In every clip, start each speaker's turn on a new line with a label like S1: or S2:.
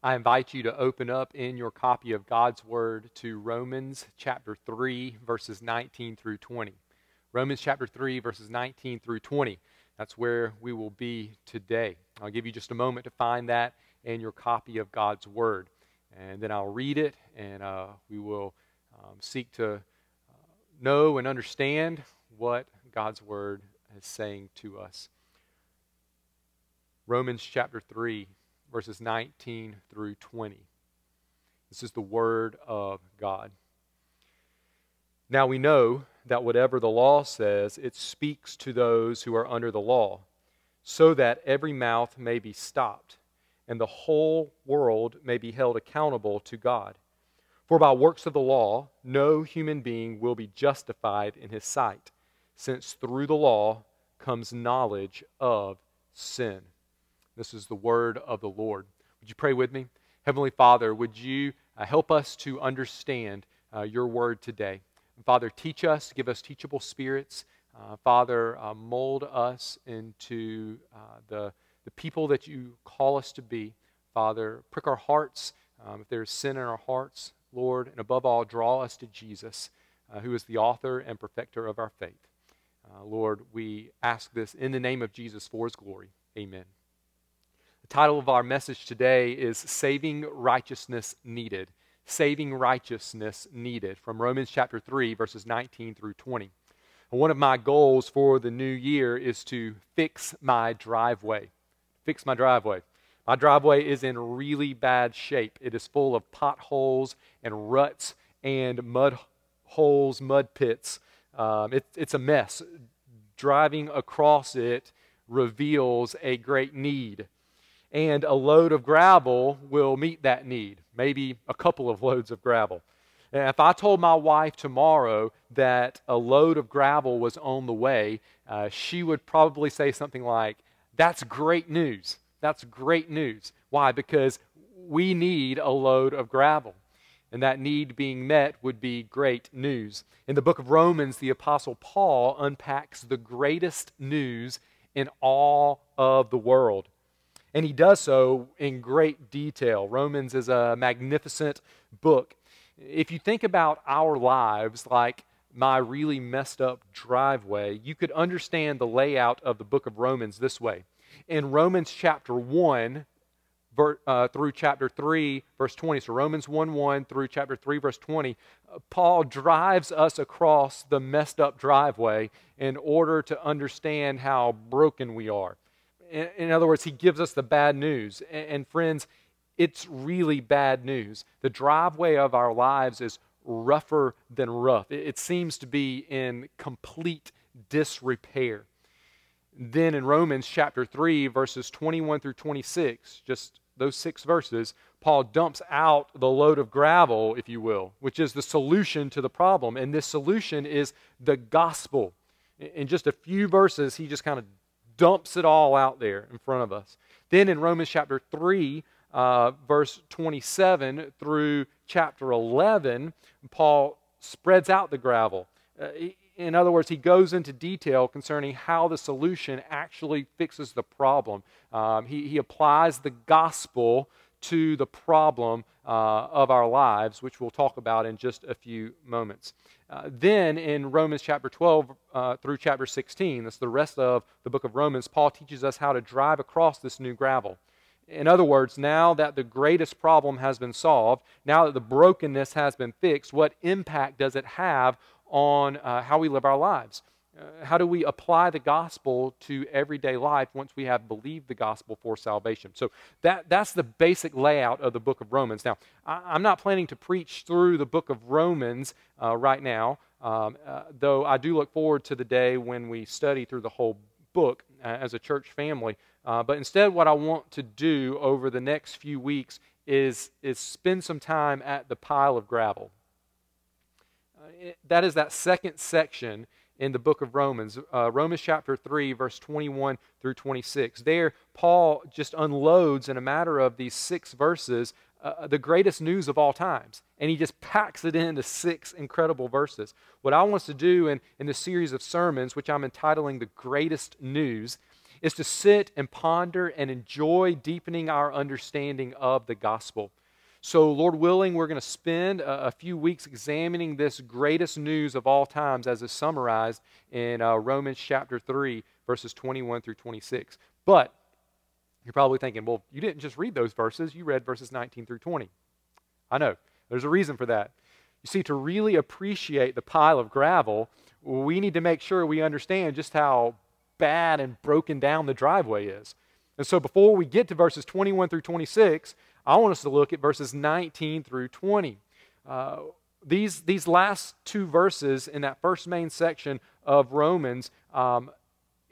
S1: I invite you to open up in your copy of God's Word to Romans chapter 3, verses 19 through 20. Romans chapter 3, verses 19 through 20. That's where we will be today. I'll give you just a moment to find that in your copy of God's Word. And then I'll read it, and uh, we will um, seek to uh, know and understand what God's Word is saying to us. Romans chapter 3, verses 19 through 20. This is the Word of God. Now we know that whatever the law says, it speaks to those who are under the law, so that every mouth may be stopped, and the whole world may be held accountable to God. For by works of the law, no human being will be justified in his sight, since through the law comes knowledge of sin. This is the word of the Lord. Would you pray with me? Heavenly Father, would you uh, help us to understand uh, your word today? Father, teach us, give us teachable spirits. Uh, Father, uh, mold us into uh, the, the people that you call us to be. Father, prick our hearts um, if there's sin in our hearts, Lord, and above all, draw us to Jesus, uh, who is the author and perfecter of our faith. Lord, we ask this in the name of Jesus for his glory. Amen. The title of our message today is Saving Righteousness Needed. Saving Righteousness Needed from Romans chapter 3, verses 19 through 20. One of my goals for the new year is to fix my driveway. Fix my driveway. My driveway is in really bad shape. It is full of potholes and ruts and mud holes, mud pits. Um, it, it's a mess. Driving across it reveals a great need and a load of gravel will meet that need, maybe a couple of loads of gravel. And if I told my wife tomorrow that a load of gravel was on the way, uh, she would probably say something like, That's great news. That's great news. Why? Because we need a load of gravel. And that need being met would be great news. In the book of Romans, the Apostle Paul unpacks the greatest news in all of the world. And he does so in great detail. Romans is a magnificent book. If you think about our lives like my really messed up driveway, you could understand the layout of the book of Romans this way. In Romans chapter 1, uh, through chapter 3, verse 20. So Romans 1 1 through chapter 3, verse 20. Uh, Paul drives us across the messed up driveway in order to understand how broken we are in, other words, he gives us the bad news. And, friends, it's really bad news. The driveway of our lives is rougher than rough. It seems to be in complete disrepair. Then in Romans chapter 3, verses 21 through 26, just those six verses, Paul dumps out the load of gravel, if you will, which is the solution to the problem. And this solution is the gospel. In just a few verses, he just kind of dumps it all out there in front of us. Then in Romans chapter 3, uh, verse 27 through chapter 11, Paul spreads out the gravel. Uh, in other words, he goes into detail concerning how the solution actually fixes the problem. Um, he, he applies the gospel to the problem uh, of our lives, which we'll talk about in just a few moments. Uh, then in Romans chapter 12 uh, through chapter 16, that's the rest of the book of Romans, Paul teaches us how to drive across this new gravel. In other words, now that the greatest problem has been solved, now that the brokenness has been fixed, what impact does it have on uh, how we live our lives? Uh, how do we apply the gospel to everyday life once we have believed the gospel for salvation? So that, that's the basic layout of the book of Romans. Now, I, am not planning to preach through the book of Romans uh, right now, um, uh, though I do look forward to the day when we study through the whole book uh, as a church family. Uh, but instead, what I want to do over the next few weeks is, is spend some time at the pile of gravel. It, that is that second section in the book of Romans, uh, Romans chapter 3, verse 21 through 26. There, Paul just unloads in a matter of these six verses uh, the greatest news of all times. And he just packs it into six incredible verses. What I want us to do in, in the series of sermons, which I'm entitling The Greatest News, is to sit and ponder and enjoy deepening our understanding of the gospel. So, Lord willing, we're going to spend a, a, few weeks examining this greatest news of all times as is summarized in uh, Romans chapter 3, verses 21 through 26. But you're probably thinking, well, you didn't just read those verses, you read verses 19 through 20. I know, there's a reason for that. You see, to really appreciate the pile of gravel, we need to make sure we understand just how bad and broken down the driveway is. And so before we get to verses 21 through 26, I want us to look at verses 19 through 20. Uh, these, these last two verses in that first main section of Romans, um,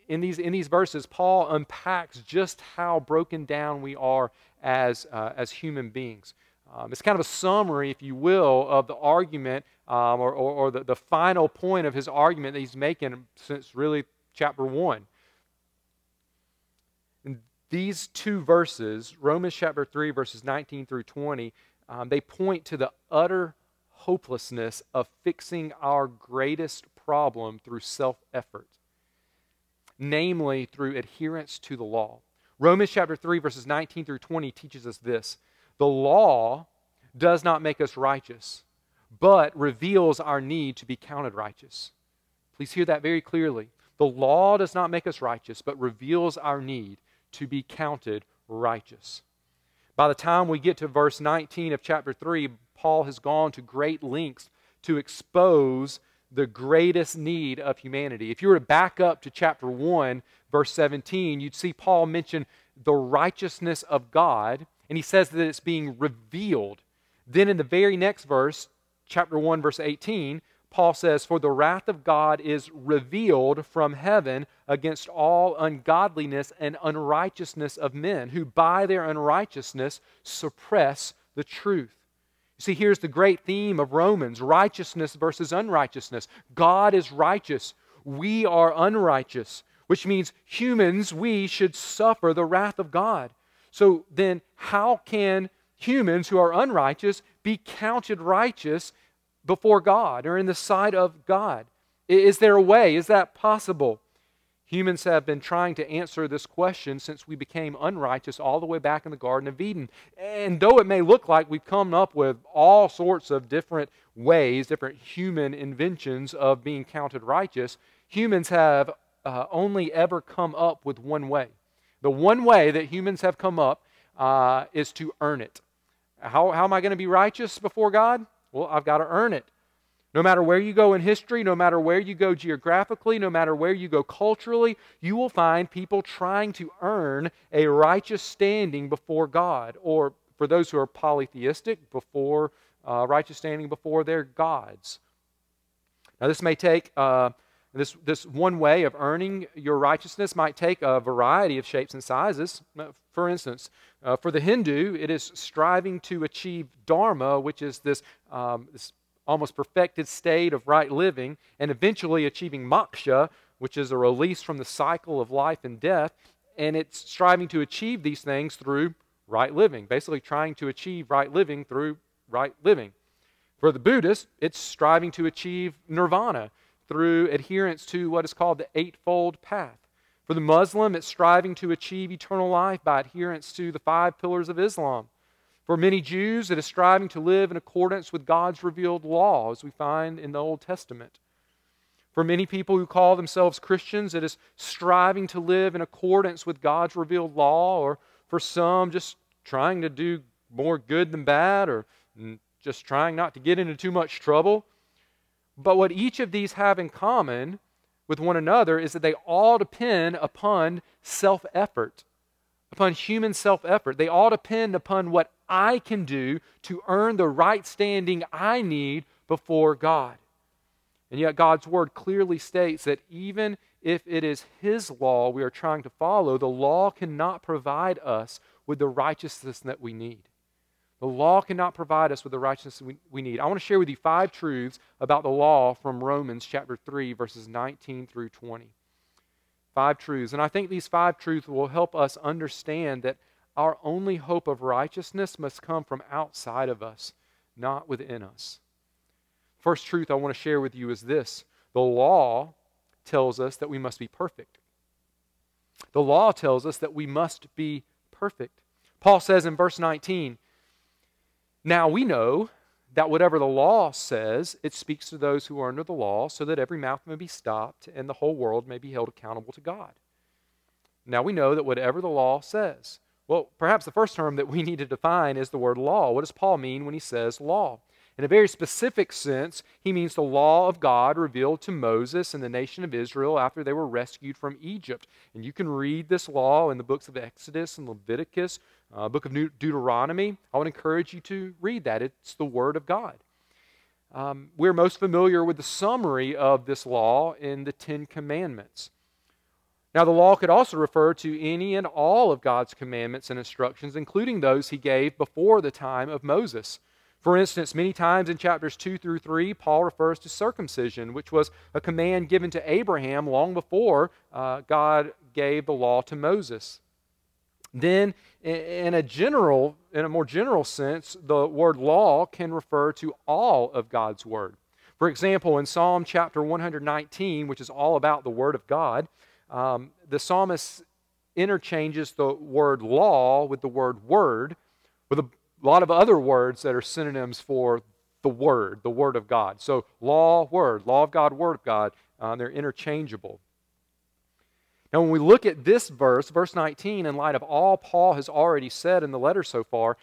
S1: in, these, in these verses, Paul unpacks just how broken down we are as, uh, as human beings. Um, it's kind of a summary, if you will, of the argument um, or, or, or the, the final point of his argument that he's making since really chapter 1. These two verses, Romans chapter 3, verses 19 through 20, um, they point to the utter hopelessness of fixing our greatest problem through self effort, namely through adherence to the law. Romans chapter 3, verses 19 through 20 teaches us this the law does not make us righteous, but reveals our need to be counted righteous. Please hear that very clearly. The law does not make us righteous, but reveals our need to be counted righteous. By the time we get to verse 19 of chapter 3, Paul has gone to great lengths to expose the greatest need of humanity. If you were to back up to chapter 1, verse 17, you'd see Paul mention the righteousness of God, and he says that it's being revealed. Then in the very next verse, chapter 1, verse 18, Paul says, For the wrath of God is revealed from heaven against all ungodliness and unrighteousness of men, who by their unrighteousness suppress the truth. You see, here's the great theme of Romans righteousness versus unrighteousness. God is righteous, we are unrighteous, which means humans, we should suffer the wrath of God. So then, how can humans who are unrighteous be counted righteous before God or in the sight of God? Is there a way? Is that possible? Humans have been trying to answer this question since we became unrighteous all the way back in the Garden of Eden. And though it may look like we've come up with all sorts of different ways, different human inventions of being counted righteous, humans have uh, only ever come up with one way. The one way that humans have come up uh, is to earn it. How, how am I going to be righteous before God? Well, I've got to earn it. No matter where you go in history, no matter where you go geographically, no matter where you go culturally, you will find people trying to earn a righteous standing before God, or for those who are polytheistic, before uh, righteous standing before their gods. Now, this may take uh, this, this one way of earning your righteousness might take a variety of shapes and sizes. Uh, for instance, uh, for the Hindu, it is striving to achieve dharma, which is this, um, this almost perfected state of right living, and eventually achieving moksha, which is a release from the cycle of life and death. And it's striving to achieve these things through right living, basically trying to achieve right living through right living. For the Buddhist, it's striving to achieve nirvana through adherence to what is called the Eightfold Path. For the Muslim, it's striving to achieve eternal life by adherence to the five pillars of Islam. For many Jews, it is striving to live in accordance with God's revealed law, as we find in the Old Testament. For many people who call themselves Christians, it is striving to live in accordance with God's revealed law, or for some, just trying to do more good than bad, or just trying not to get into too much trouble. But what each of these have in common with one another is that they all depend upon self effort, upon human self effort. They all depend upon what I can do to earn the right standing I need before God. And yet, God's word clearly states that even if it is His law we are trying to follow, the law cannot provide us with the righteousness that we need. The law cannot provide us with the righteousness we, we need. I want to share with you five truths about the law from Romans chapter 3, verses 19 through 20. Five truths. And I think these five truths will help us understand that our only hope of righteousness must come from outside of us, not within us. First truth I want to share with you is this the law tells us that we must be perfect. The law tells us that we must be perfect. Paul says in verse 19, Now we know that whatever the law says, it speaks to those who are under the law, so that every mouth may be stopped and the whole world may be held accountable to God. Now we know that whatever the law says. Well, perhaps the first term that we need to define is the word law. What does Paul mean when he says law? In a very specific sense, he means the law of God revealed to Moses and the nation of Israel after they were rescued from Egypt. And you can read this law in the books of Exodus and Leviticus, uh, book of Deuteronomy. I would encourage you to read that. It's the Word of God. Um, we're most familiar with the summary of this law in the Ten Commandments. Now, the law could also refer to any and all of God's commandments and instructions, including those he gave before the time of Moses. For instance, many times in chapters 2 through 3, Paul refers to circumcision, which was a command given to Abraham long before uh, God gave the law to Moses. Then, in a general, in a more general sense, the word law can refer to all of God's word. For example, in Psalm chapter 119, which is all about the word of God, um, the psalmist interchanges the word law with the word word with a lot of other words that are synonyms for the Word, the Word of God. So, law, Word, law of God, Word of God, uh, they're interchangeable. Now, when we look at this verse, verse 19, in light of all Paul has already said in the letter so far,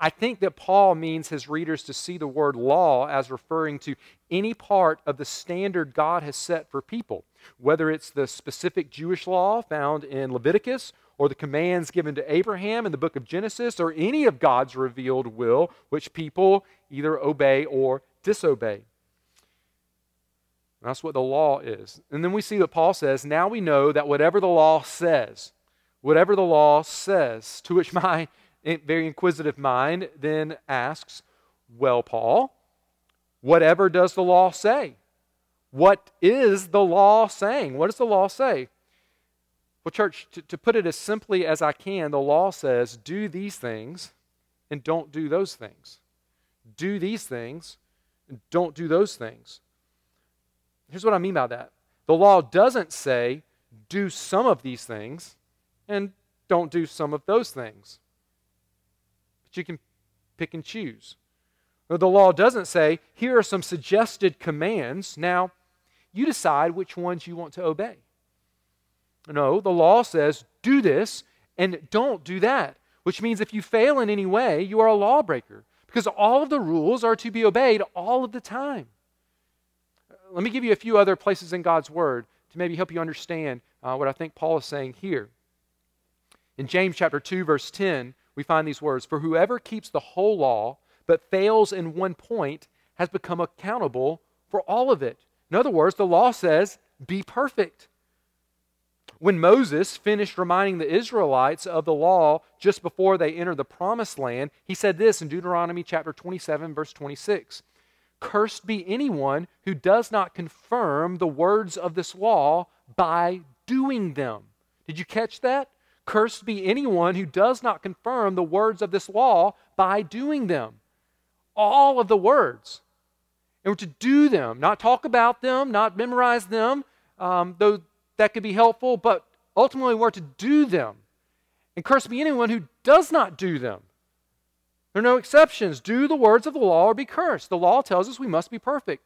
S1: I think that Paul means his readers to see the word law as referring to any part of the standard God has set for people, whether it's the specific Jewish law found in Leviticus or the commands given to Abraham in the book of Genesis, or any of God's revealed will, which people either obey or disobey. That's what the law is. And then we see what Paul says now we know that whatever the law says, whatever the law says, to which my very inquisitive mind then asks, Well, Paul, whatever does the law say? What is the law saying? What does the law say? Well, church, to, to put it as simply as I can, the law says do these things and don't do those things. Do these things and don't do those things. Here's what I mean by that the law doesn't say do some of these things and don't do some of those things. But you can pick and choose. Or The law doesn't say here are some suggested commands. Now, you decide which ones you want to obey. No, the law says do this and don't do that, which means if you fail in any way, you are a lawbreaker because all of the rules are to be obeyed all of the time. Let me give you a few other places in God's Word to maybe help you understand uh, what I think Paul is saying here. In James chapter 2 verse 10, we find these words, "For whoever keeps the whole law but fails in one point has become accountable for all of it." In other words, the law says, "Be perfect." When Moses finished reminding the Israelites of the law just before they entered the promised land, he said this in Deuteronomy chapter 27, verse 26 Cursed be anyone who does not confirm the words of this law by doing them. Did you catch that? Cursed be anyone who does not confirm the words of this law by doing them. All of the words. And we're to do them, not talk about them, not memorize them, um, though that could be helpful, but ultimately we're to do them. And cursed be anyone who does not do them. There are no exceptions. Do the words of the law or be cursed. The law tells us we must be perfect.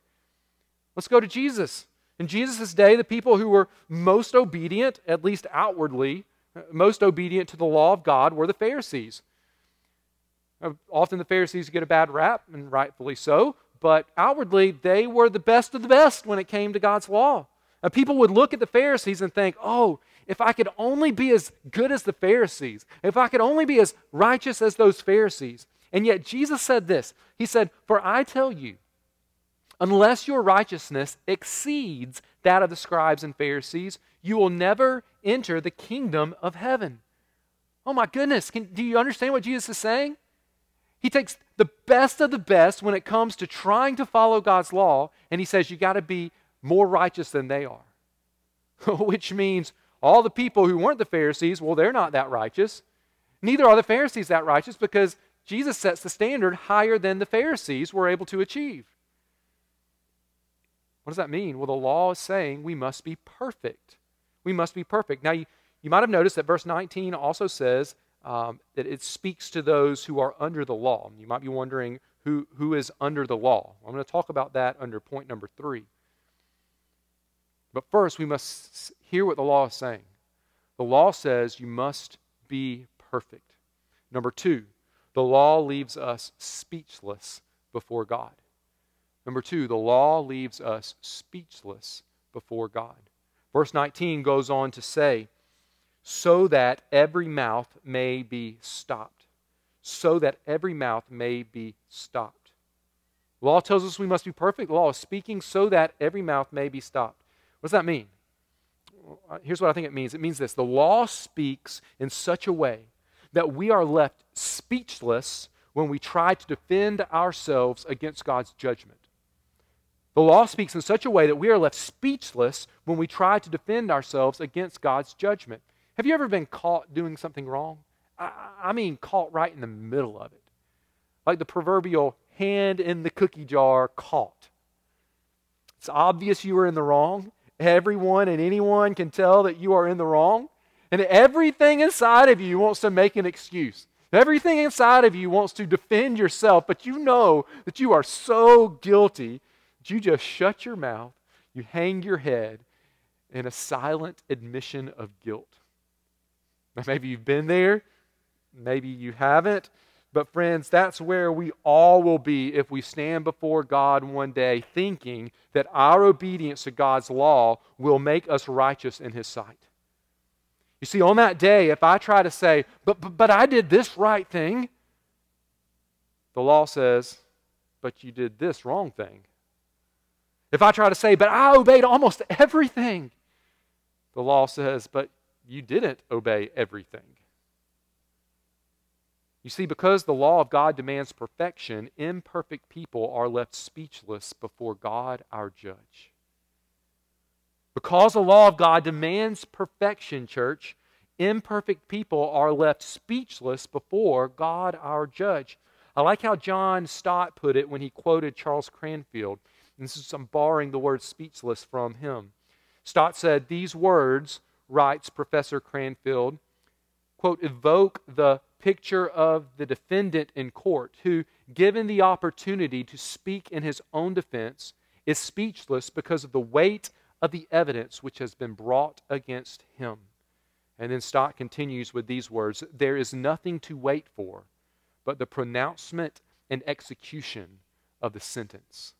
S1: Let's go to Jesus. In Jesus' day, the people who were most obedient, at least outwardly, uh, most obedient to the law of God were the Pharisees. Uh, often the Pharisees get a bad rap, and rightfully so, but outwardly they were the best of the best when it came to God's law. Now, people would look at the Pharisees and think, oh, if I could only be as good as the Pharisees, if I could only be as righteous as those Pharisees. And yet Jesus said this He said, For I tell you, unless your righteousness exceeds that of the scribes and Pharisees, you will never enter the kingdom of heaven. Oh my goodness, Can, do you understand what Jesus is saying? He takes the best of the best when it comes to trying to follow God's law, and he says you got to be more righteous than they are. Which means all the people who weren't the Pharisees, well, they're not that righteous. Neither are the Pharisees that righteous because Jesus sets the standard higher than the Pharisees were able to achieve. What does that mean? Well, the law is saying we must be perfect. We must be perfect. Now, you, you might have noticed that verse 19 also says um, that it speaks to those who are under the law. You might be wondering who, who is under the law. I'm going to talk about that under point number three. But first, we must hear what the law is saying. The law says you must be perfect. Number two, the law leaves us speechless before God. Number two, the law leaves us speechless before God. Verse 19 goes on to say, so that every mouth may be stopped. So that every mouth may be stopped. Law tells us we must be perfect. Law is speaking so that every mouth may be stopped. What does that mean? Uh, here's what I think it means it means this the law speaks in such a way that we are left speechless when we try to defend ourselves against God's judgment. The law speaks in such a way that we are left speechless when we try to defend ourselves against God's judgment. Have you ever been caught doing something wrong? I, I mean, caught right in the middle of it. Like the proverbial hand in the cookie jar caught. It's obvious you were in the wrong. Everyone and anyone can tell that you are in the wrong. And everything inside of you wants to make an excuse. Everything inside of you wants to defend yourself, but you know that you are so guilty that you just shut your mouth, you hang your head in a silent admission of guilt. Now, maybe you've been there, maybe you haven't, but friends, that's where we all will be if we stand before God one day thinking that our obedience to God's law will make us righteous in His sight. You see, on that day, if I try to say, but, but, but I did this right thing, the law says, but you did this wrong thing. If I try to say, but I obeyed almost everything, the law says, but you didn't obey everything. You see, because the law of God demands perfection, imperfect people are left speechless before God, our judge. Because the law of God demands perfection, church, imperfect people are left speechless before God, our judge. I like how John Stott put it when he quoted Charles Cranfield. And this is, I'm borrowing the word speechless from him. Stott said, These words, writes Professor Cranfield, quote, evoke the picture of the defendant in court who, given the opportunity to speak in his own defense, is speechless because of the weight of the evidence which has been brought against him. And then Stott continues with these words There is nothing to wait for but the pronouncement and execution of the sentence.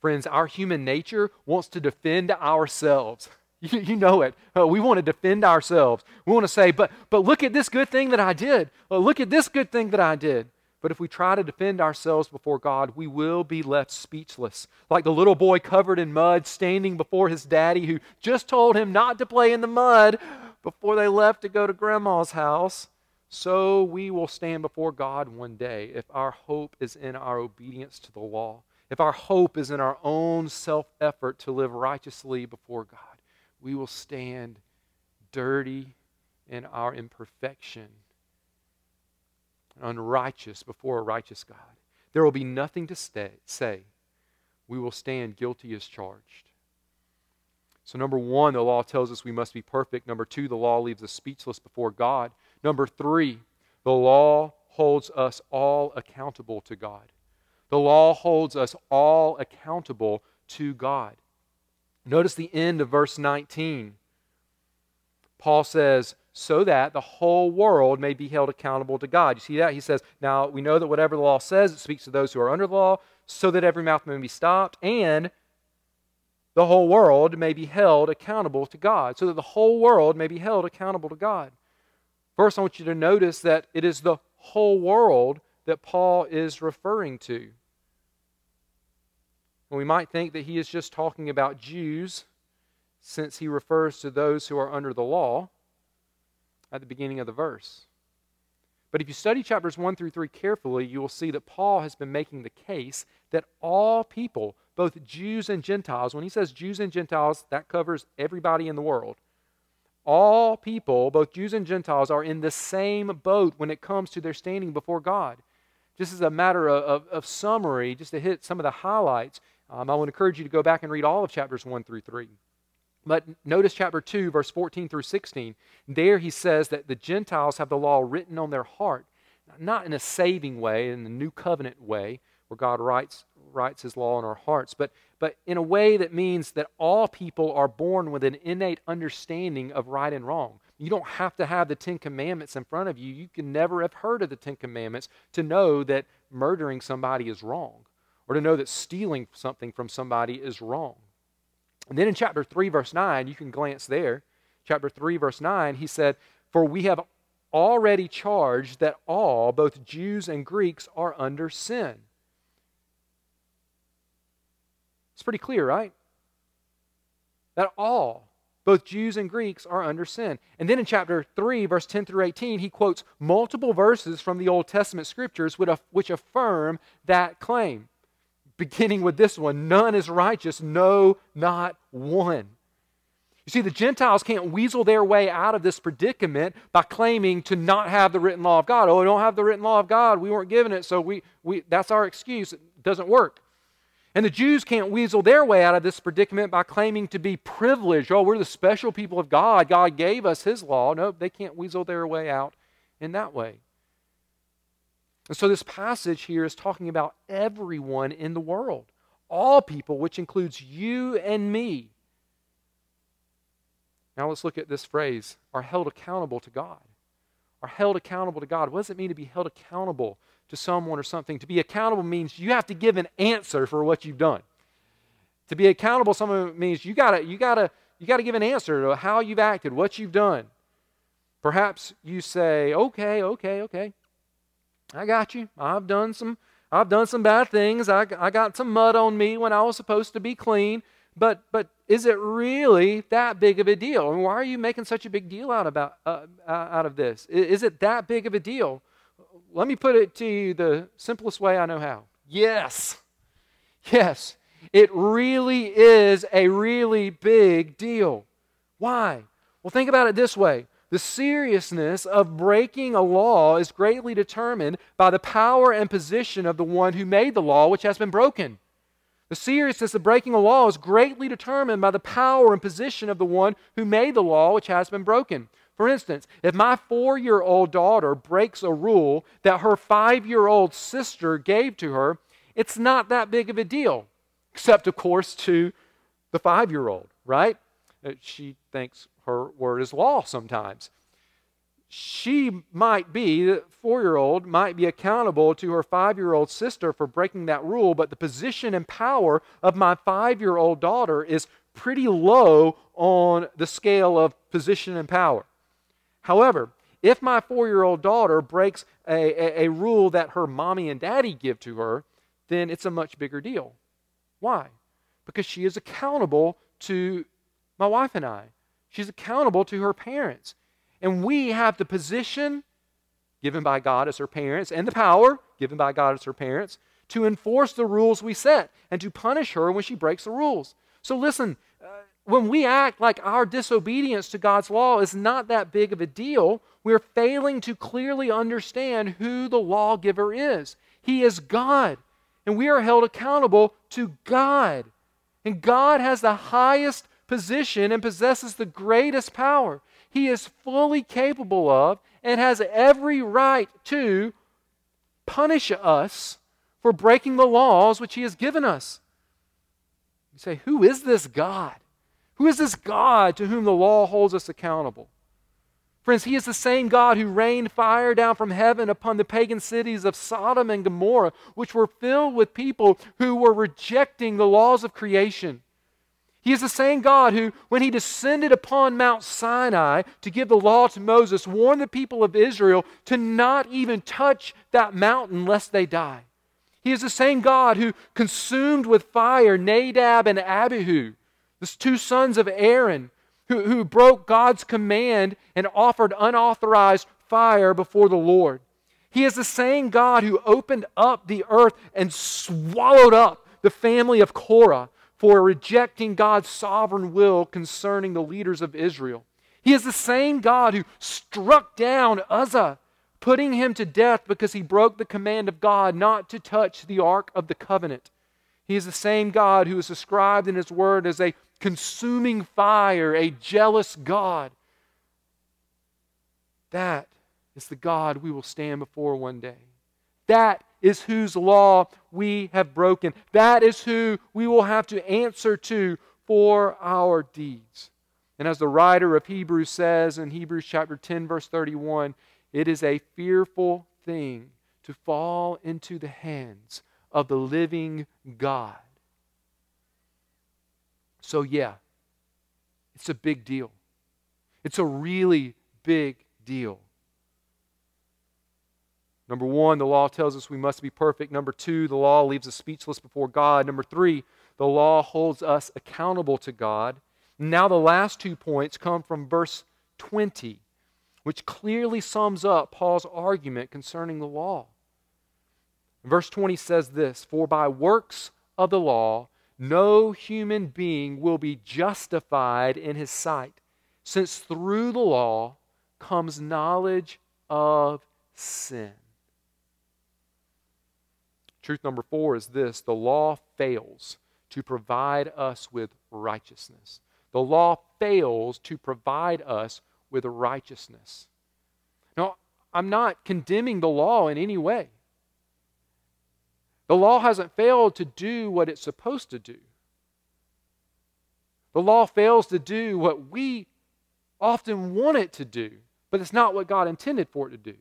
S1: Friends, our human nature wants to defend ourselves. You, you know it. Uh, we want to defend ourselves. We want to say, but, but look at this good thing that I did. Uh, look at this good thing that I did. But if we try to defend ourselves before God, we will be left speechless. Like the little boy covered in mud standing before his daddy who just told him not to play in the mud before they left to go to grandma's house. So we will stand before God one day if our hope is in our obedience to the law, if our hope is in our own self effort to live righteously before God. We will stand dirty in our imperfection unrighteous before a righteous God. There will be nothing to stay, say. We will stand guilty as charged. So, number one, the law tells us we must be perfect. Number two, the law leaves us speechless before God. Number three, the law holds us all accountable to God. The law holds us all accountable to God. Notice the end of verse 19. Paul says, so that the whole world may be held accountable to God. You see that? He says, Now we know that whatever the law says, it speaks to those who are under the law, so that every mouth may be stopped, and the whole world may be held accountable to God. So that the whole world may be held accountable to God. First, I want you to notice that it is the whole world that Paul is referring to. And we might think that he is just talking about Jews, since he refers to those who are under the law at the beginning of the verse. But if you study chapters 1 through 3 carefully, you will see that Paul has been making the case that all people, both Jews and Gentiles, when he says Jews and Gentiles, that covers everybody in the world. All people, both Jews and Gentiles, are in the same boat when it comes to their standing before God. Just as a matter of, of, of summary, just to hit some of the highlights, um, I would encourage you to go back and read all of chapters 1 through 3. But notice chapter 2, verse 14 through 16. There he says that the Gentiles have the law written on their heart, not in a saving way, in the new covenant way, where God writes, writes his law in our hearts, but, but in a way that means that all people are born with an innate understanding of right and wrong. You don't have to have the Ten Commandments in front of you. You can never have heard of the Ten Commandments to know that murdering somebody is wrong or to know that stealing something from somebody is wrong. And then in chapter 3, verse 9, you can glance there. Chapter 3, verse 9, he said, For we have already charged that all, both Jews and Greeks, are under sin. It's pretty clear, right? That all, both Jews and Greeks, are under sin. And then in chapter 3, verse 10 through 18, he quotes multiple verses from the Old Testament scriptures which affirm that claim beginning with this one none is righteous, no, not one. You see, the Gentiles can't weasel their way out of this predicament by claiming to not have the written law of God. Oh, we don't have the written law of God. We weren't given it, so we, we, that's our excuse. It doesn't work. And the Jews can't weasel their way out of this predicament by claiming to be privileged. Oh, we're the special people of God. God gave us His law. No, they can't weasel their way out in that way. And so this passage here is talking about everyone in the world, all people, which includes you and me. Now let's look at this phrase are held accountable to God. Are held accountable to God. What does it mean to be held accountable to someone or something? To be accountable means you have to give an answer for what you've done. To be accountable, someone means you gotta, you gotta, you gotta give an answer to how you've acted, what you've done. Perhaps you say, okay, okay, okay. I got you. I've done some I've done some bad things. I, I got some mud on me when I was supposed to be clean. But but is it really that big of a deal? Mean, why are you making such a big deal out about uh, uh out of this? Is it that big of a deal? Let me put it to you the simplest way I know how. Yes. Yes. It really is a really big deal. Why? Well, think about it this way the seriousness of breaking a law is greatly determined by the power and position of the one who made the law which has been broken. The seriousness of breaking a law is greatly determined by the power and position of the one who made the law which has been broken. For instance, if my four year old daughter breaks a rule that her five year old sister gave to her, it's not that big of a deal, except, of course, to the five year old, right? Uh, she thinks her word is law sometimes. She might be, the four year old, might be accountable to her five year old sister for breaking that rule, but the position and power of my five year old daughter is pretty low on the scale of position and power. However, if my four year old daughter breaks a, a, a, rule that her mommy and daddy give to her, then it's a much bigger deal. Why? Because she is accountable to my wife and I. She's accountable to her parents. And we have the position given by God as her parents and the power given by God as her parents to enforce the rules we set and to punish her when she breaks the rules. So listen, uh, when we act like our disobedience to God's law is not that big of a deal, we're failing to clearly understand who the lawgiver is. He is God, and we are held accountable to God. And God has the highest position and possesses the greatest power. He is fully capable of and has every right to punish us for breaking the laws which He has given us. You say, Who is this God? Who is this God to whom the law holds us accountable? Friends, He is the same God who rained fire down from heaven upon the pagan cities of Sodom and Gomorrah, which were filled with people who were rejecting the laws of creation. He is the same God who, when he descended upon Mount Sinai to give the law to Moses, warned the people of Israel to not even touch that mountain lest they die. He is the same God who consumed with fire Nadab and Abihu, the two sons of Aaron, who, who broke God's command and offered unauthorized fire before the Lord. He is the same God who opened up the earth and swallowed up the family of Korah for rejecting God's sovereign will concerning the leaders of Israel. He is the same God who struck down Uzzah, putting him to death because he broke the command of God not to touch the Ark of the Covenant. He is the same God who is described in His Word as a consuming fire, a jealous God. That is the God we will stand before one day. That is whose law we have broken. That is who we will have to answer to for our deeds. And as the writer of Hebrews says in Hebrews chapter 10, verse 31, it is a fearful thing to fall into the hands of the living God. So, yeah, it's a big deal. It's a really big deal. Number one, the law tells us we must be perfect. Number two, the law leaves us speechless before God. Number three, the law holds us accountable to God. Now, the last two points come from verse 20, which clearly sums up Paul's argument concerning the law. Verse 20 says this For by works of the law, no human being will be justified in his sight, since through the law comes knowledge of sin. Truth number four is this the law fails to provide us with righteousness. The law fails to provide us with righteousness. Now, I'm not condemning the law in any way. The law hasn't failed to do what it's supposed to do. The law fails to do what we often want it to do, but it's not what God intended for it to do.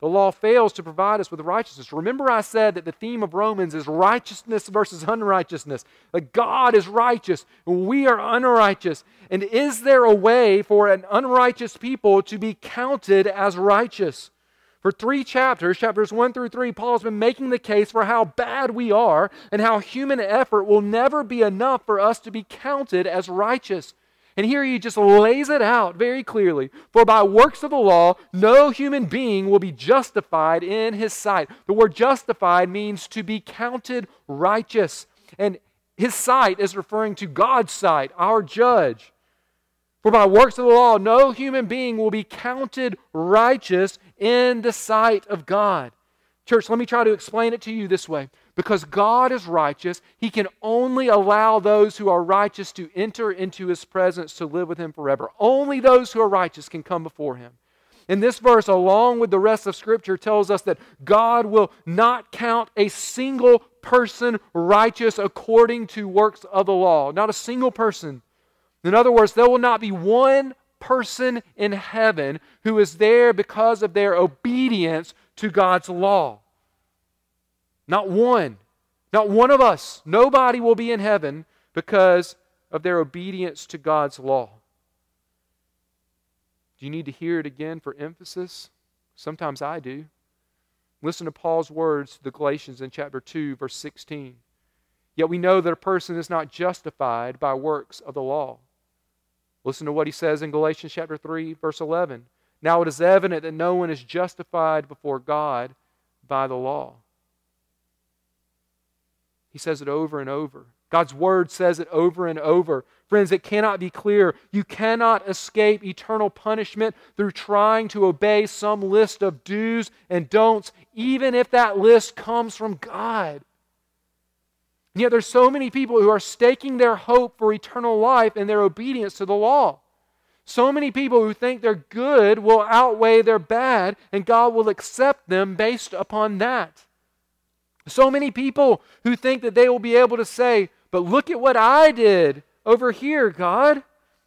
S1: The law fails to provide us with righteousness. Remember, I said that the theme of Romans is righteousness versus unrighteousness. That God is righteous we are unrighteous. And is there a way for an unrighteous people to be counted as righteous? For three chapters, chapters 1 through 3, Paul has been making the case for how bad we are and how human effort will never be enough for us to be counted as righteous. And here he just lays it out very clearly. For by works of the law, no human being will be justified in his sight. The word justified means to be counted righteous. And his sight is referring to God's sight, our judge. For by works of the law, no human being will be counted righteous in the sight of God. Church, let me try to explain it to you this way. Because God is righteous, He can only allow those who are righteous to enter into His presence to live with Him forever. Only those who are righteous can come before Him. And this verse, along with the rest of Scripture, tells us that God will not count a single person righteous according to works of the law. Not a single person. In other words, there will not be one person in heaven who is there because of their obedience to God's law. Not one. Not one of us. Nobody will be in heaven because of their obedience to God's law. Do you need to hear it again for emphasis? Sometimes I do. Listen to Paul's words to the Galatians in chapter 2, verse 16. Yet we know that a person is not justified by works of the law. Listen to what he says in Galatians chapter 3, verse 11. Now it is evident that no one is justified before God by the law. He says it over and over. God's word says it over and over. Friends, it cannot be clear. You cannot escape eternal punishment through trying to obey some list of do's and don'ts, even if that list comes from God. And yet, there's so many people who are staking their hope for eternal life in their obedience to the law. So many people who think their good will outweigh their bad, and God will accept them based upon that. So many people who think that they will be able to say, But look at what I did over here, God.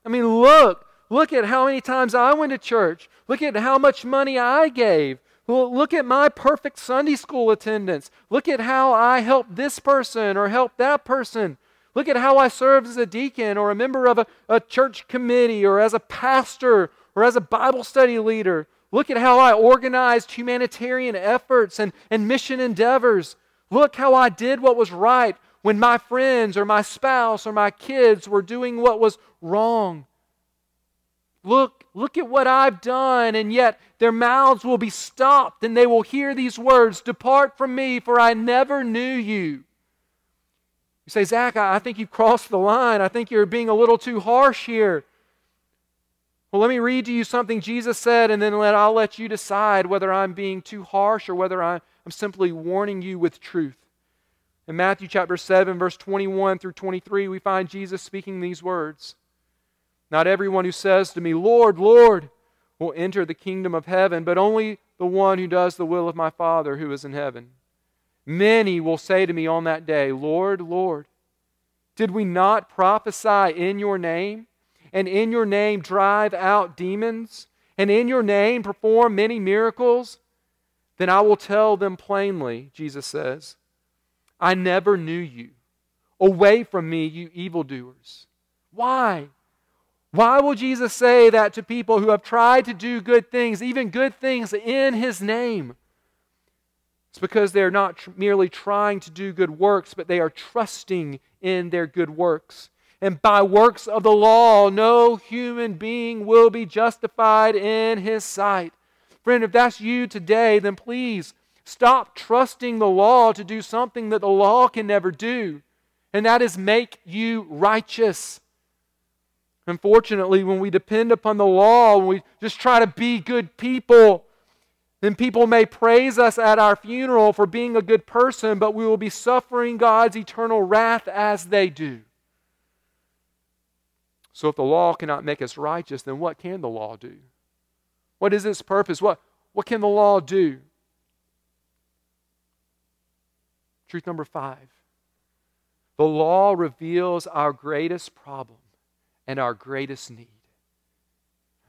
S1: I mean, look. Look at how many times I went to church. Look at how much money I gave. Look at my perfect Sunday school attendance. Look at how I helped this person or helped that person. Look at how I served as a deacon or a member of a, a church committee or as a pastor or as a Bible study leader. Look at how I organized humanitarian efforts and, and mission endeavors. Look how I did what was right when my friends or my spouse or my kids were doing what was wrong. Look, look at what I've done, and yet their mouths will be stopped, and they will hear these words Depart from me, for I never knew you. Say, Zach, I think you've crossed the line. I think you're being a little too harsh here. Well, let me read to you something Jesus said, and then let, I'll let you decide whether I'm being too harsh or whether I'm I'm simply warning you with truth. In Matthew chapter 7, verse 21 through 23, we find Jesus speaking these words Not everyone who says to me, Lord, Lord, will enter the kingdom of heaven, but only the one who does the will of my Father who is in heaven. Many will say to me on that day, Lord, Lord, did we not prophesy in your name, and in your name drive out demons, and in your name perform many miracles? Then I will tell them plainly, Jesus says, I never knew you. Away from me, you evildoers. Why? Why will Jesus say that to people who have tried to do good things, even good things in His name? It's because they're not tr- merely trying to do good works, but they are trusting in their good works. And by works of the law, no human being will be justified in His sight. Friend, if that's you today, then please stop trusting the law to do something that the law can never do, and that is make you righteous. Unfortunately, when we depend upon the law, when we just try to be good people, then people may praise us at our funeral for being a good person, but we will be suffering God's eternal wrath as they do. So, if the law cannot make us righteous, then what can the law do? What is its purpose? What, what can the law do? Truth number five the law reveals our greatest problem and our greatest need.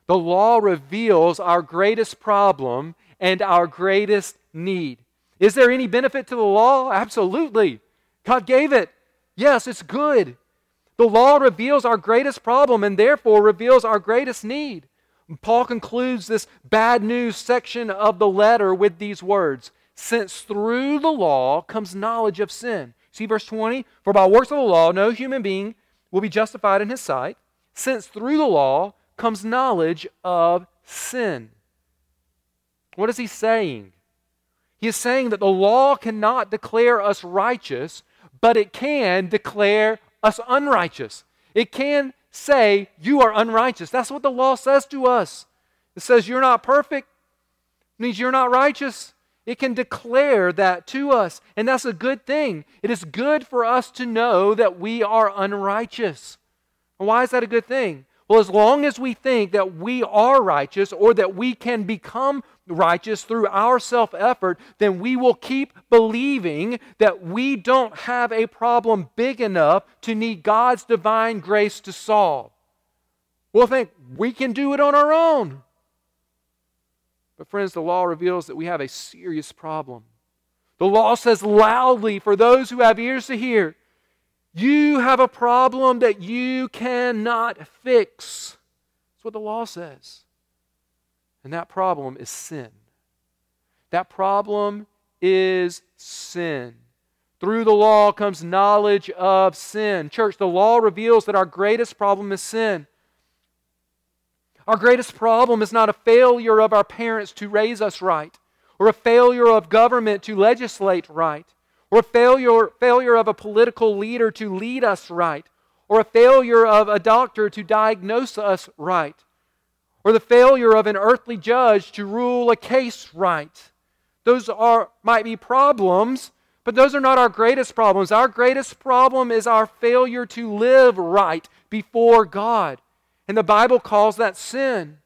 S1: The law reveals our greatest problem and our greatest need. Is there any benefit to the law? Absolutely. God gave it. Yes, it's good. The law reveals our greatest problem and therefore reveals our greatest need. Paul concludes this bad news section of the letter with these words Since through the law comes knowledge of sin. See verse 20? For by works of the law, no human being will be justified in his sight since through the law comes knowledge of sin. What is he saying? He is saying that the law cannot declare us righteous, but it can declare us unrighteous. It can say, You are unrighteous. That's what the law says to us. It says, You're not perfect, it means you're not righteous. It can declare that to us, and that's a good thing. It is good for us to know that we are unrighteous. Why is that a good thing? Well, as long as we think that we are righteous or that we can become righteous through our self effort, then we will keep believing that we don't have a problem big enough to need God's divine grace to solve. We'll think we can do it on our own. But, friends, the law reveals that we have a serious problem. The law says loudly for those who have ears to hear you have a problem that you cannot fix. That's what the law says. And that problem is sin. That problem is sin. Through the law comes knowledge of sin. Church, the law reveals that our greatest problem is sin. Our greatest problem is not a failure of our parents to raise us right, or a failure of government to legislate right or failure, failure of a political leader to lead us right, or a failure of a doctor to diagnose us right, or the failure of an earthly judge to rule a case right. Those are, might be problems, but those are not our greatest problems. Our greatest problem is our failure to live right before God. And the Bible calls that sin.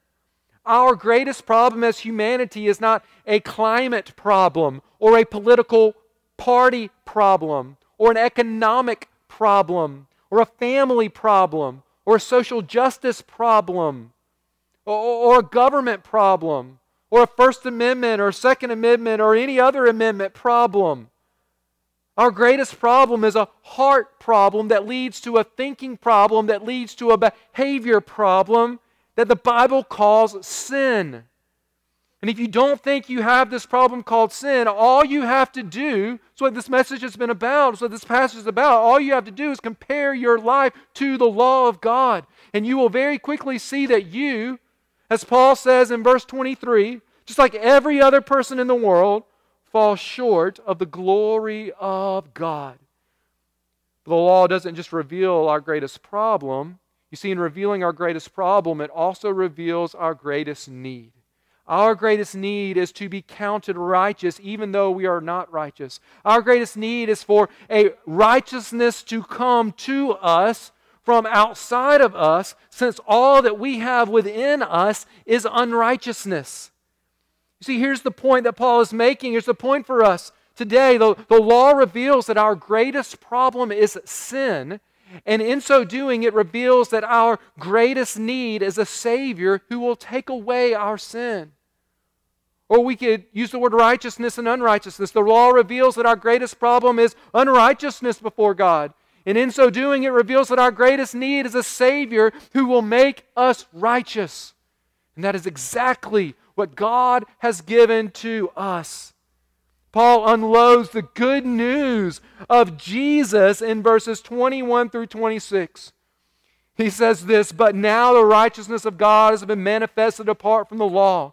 S1: Our greatest problem as humanity is not a climate problem or a political party problem or an economic problem or a family problem or a social justice problem or, a government problem or a First Amendment or Second Amendment or any other amendment problem. Our greatest problem is a heart problem that leads to a thinking problem that leads to a behavior problem that the Bible calls sin. And if you don't think you have this problem called sin, all you have to do, that's what this message has been about, what this passage is about, all you have to do is compare your life to the law of God. And you will very quickly see that you, as Paul says in verse 23, just like every other person in the world, fall short of the glory of God. The law doesn't just reveal our greatest problem. You see, in revealing our greatest problem, it also reveals our greatest need. Our greatest need is to be counted righteous even though we are not righteous. Our greatest need is for a righteousness to come to us from outside of us, since all that we have within us is unrighteousness. You see, here's the point that Paul is making. Here's the point for us today. The, the law reveals that our greatest problem is sin. And in so doing, it reveals that our greatest need is a Savior who will take away our sin. Or we could use the word righteousness and unrighteousness. The law reveals that our greatest problem is unrighteousness before God. And in so doing, it reveals that our greatest need is a Savior who will make us righteous. And that is exactly what God has given to us. Paul unloads the good news of Jesus in verses 21 through 26. He says this, but now the righteousness of God has been manifested apart from the law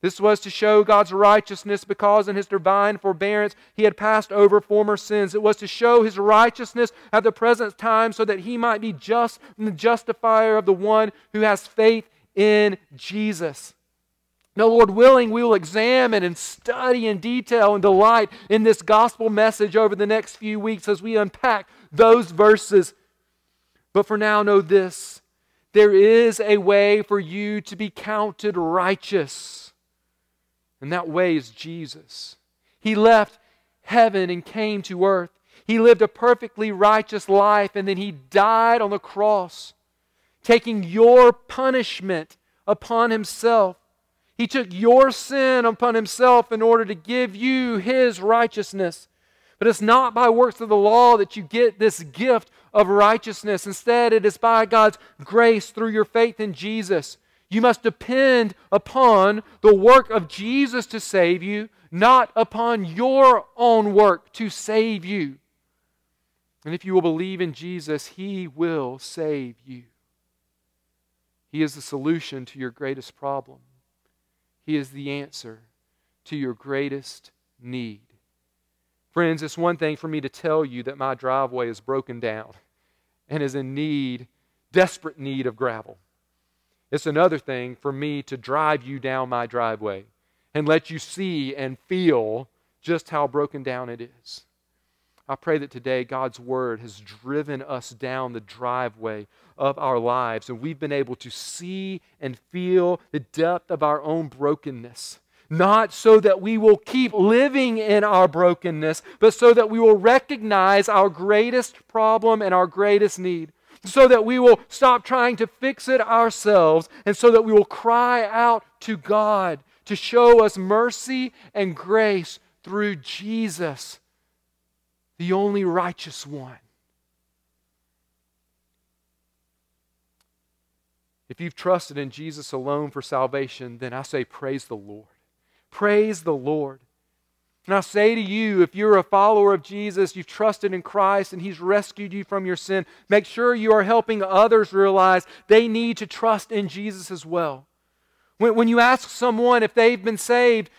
S1: This was to show God's righteousness because in his divine forbearance he had passed over former sins. It was to show his righteousness at the present time so that he might be just and the justifier of the one who has faith in Jesus. Now, Lord willing, we will examine and study in detail and delight in this gospel message over the next few weeks as we unpack those verses. But for now, know this there is a way for you to be counted righteous. And that way is Jesus. He left heaven and came to earth. He lived a perfectly righteous life and then he died on the cross, taking your punishment upon himself. He took your sin upon himself in order to give you his righteousness. But it's not by works of the law that you get this gift of righteousness. Instead, it is by God's grace through your faith in Jesus. You must depend upon the work of Jesus to save you, not upon your own work to save you. And if you will believe in Jesus, He will save you. He is the solution to your greatest problem, He is the answer to your greatest need. Friends, it's one thing for me to tell you that my driveway is broken down and is in need, desperate need of gravel. It's another thing for me to drive you down my driveway and let you see and feel just how broken down it is. I pray that today God's Word has driven us down the driveway of our lives and we've been able to see and feel the depth of our own brokenness. Not so that we will keep living in our brokenness, but so that we will recognize our greatest problem and our greatest need so that we will stop trying to fix it ourselves, and so that we will cry out to God to show us mercy and grace through Jesus, the only righteous one. If you've trusted in Jesus alone for salvation, then I say, Praise the Lord. Praise the Lord. And I say to you, if you're a follower of Jesus, you've trusted in Christ, and He's rescued you from your sin, make sure you are helping others realize they need to trust in Jesus as well. When, when you ask someone if they've been saved,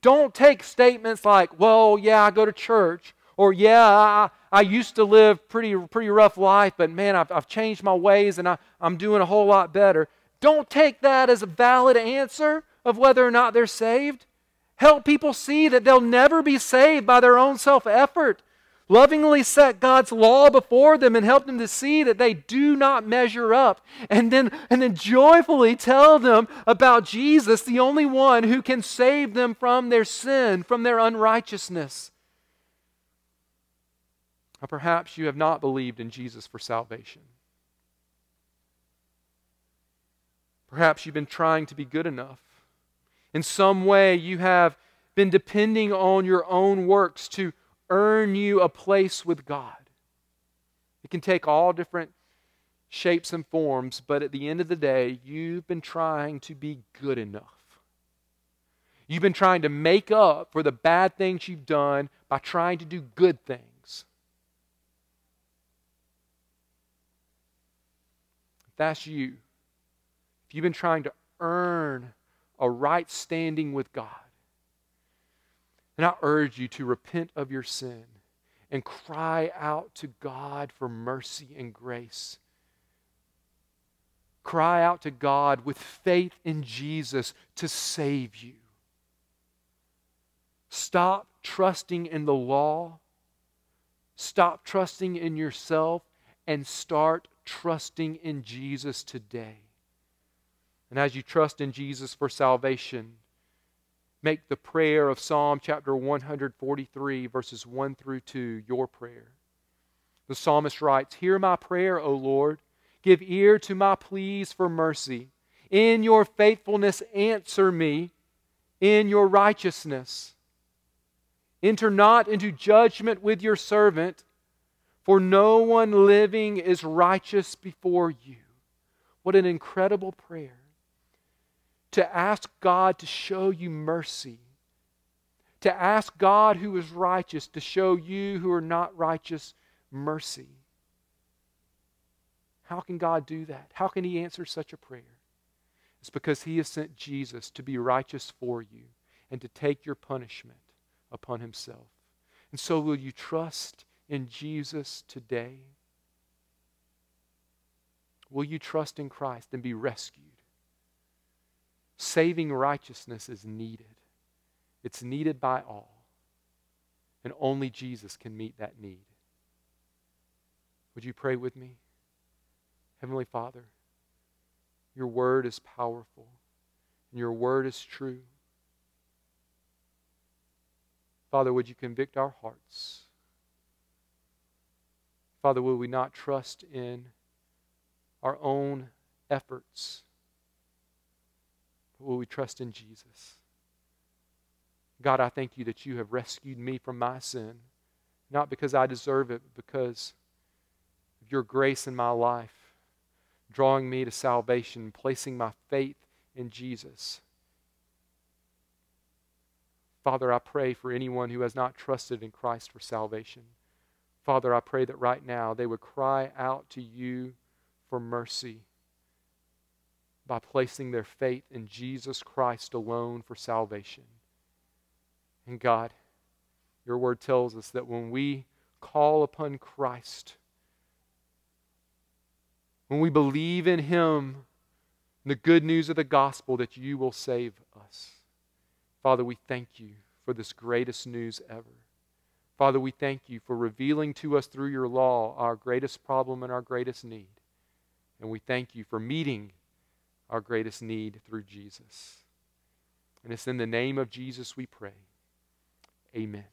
S1: don't take statements like, well, yeah, I go to church, or yeah, I, I used to live pretty, pretty rough life, but man, I've, I've changed my ways and I, I'm doing a whole lot better. Don't take that as a valid answer of whether or not they're saved. Help people see that they'll never be saved by their own self effort. Lovingly set God's law before them and help them to see that they do not measure up. And then, and then joyfully tell them about Jesus, the only one who can save them from their sin, from their unrighteousness. Or perhaps you have not believed in Jesus for salvation. Perhaps you've been trying to be good enough in some way, you have been depending on your own works to earn you a place with God. It can take all different shapes and forms, but at the end of the day, you've been trying to be good enough. You've been trying to make up for the bad things you've done by trying to do good things. If that's you, if you've been trying to earn a right standing with God, And I urge you to repent of your sin and cry out to God for mercy and grace. Cry out to God with faith in Jesus to save you. Stop trusting in the law. Stop trusting in yourself and start trusting in Jesus today. And as you trust in Jesus for salvation, make the prayer of Psalm chapter 143, verses 1 through 2, your prayer. The psalmist writes Hear my prayer, O Lord. Give ear to my pleas for mercy. In your faithfulness, answer me. In your righteousness, enter not into judgment with your servant, for no one living is righteous before you. What an incredible prayer to ask God to show you mercy, to ask God who is righteous to show you who are not righteous mercy. How can God do that? How can He answer such a prayer? It's because He has sent Jesus to be righteous for you and to take your punishment upon Himself. And so, will you trust in Jesus today? Will you trust in Christ and be rescued? Saving righteousness is needed. It's needed by all. And only Jesus can meet that need. Would you pray with me? Heavenly Father, your word is powerful and your word is true. Father, would you convict our hearts? Father, will we not trust in our own efforts? Will we trust in Jesus? God, I thank you that you have rescued me from my sin, not because I deserve it, but because of your grace in my life, drawing me to salvation, placing my faith in Jesus. Father, I pray for anyone who has not trusted in Christ for salvation. Father, I pray that right now they would cry out to you for mercy by placing their faith in Jesus Christ alone for salvation. And God, your word tells us that when we call upon Christ, when we believe in Him, the good news of the gospel, that you will save us. Father, we thank you for this greatest news ever. Father, we thank you for revealing to us through your law our greatest problem and our greatest need. And we thank you for meeting our greatest need through Jesus. And it's in the name of Jesus we pray. Amen.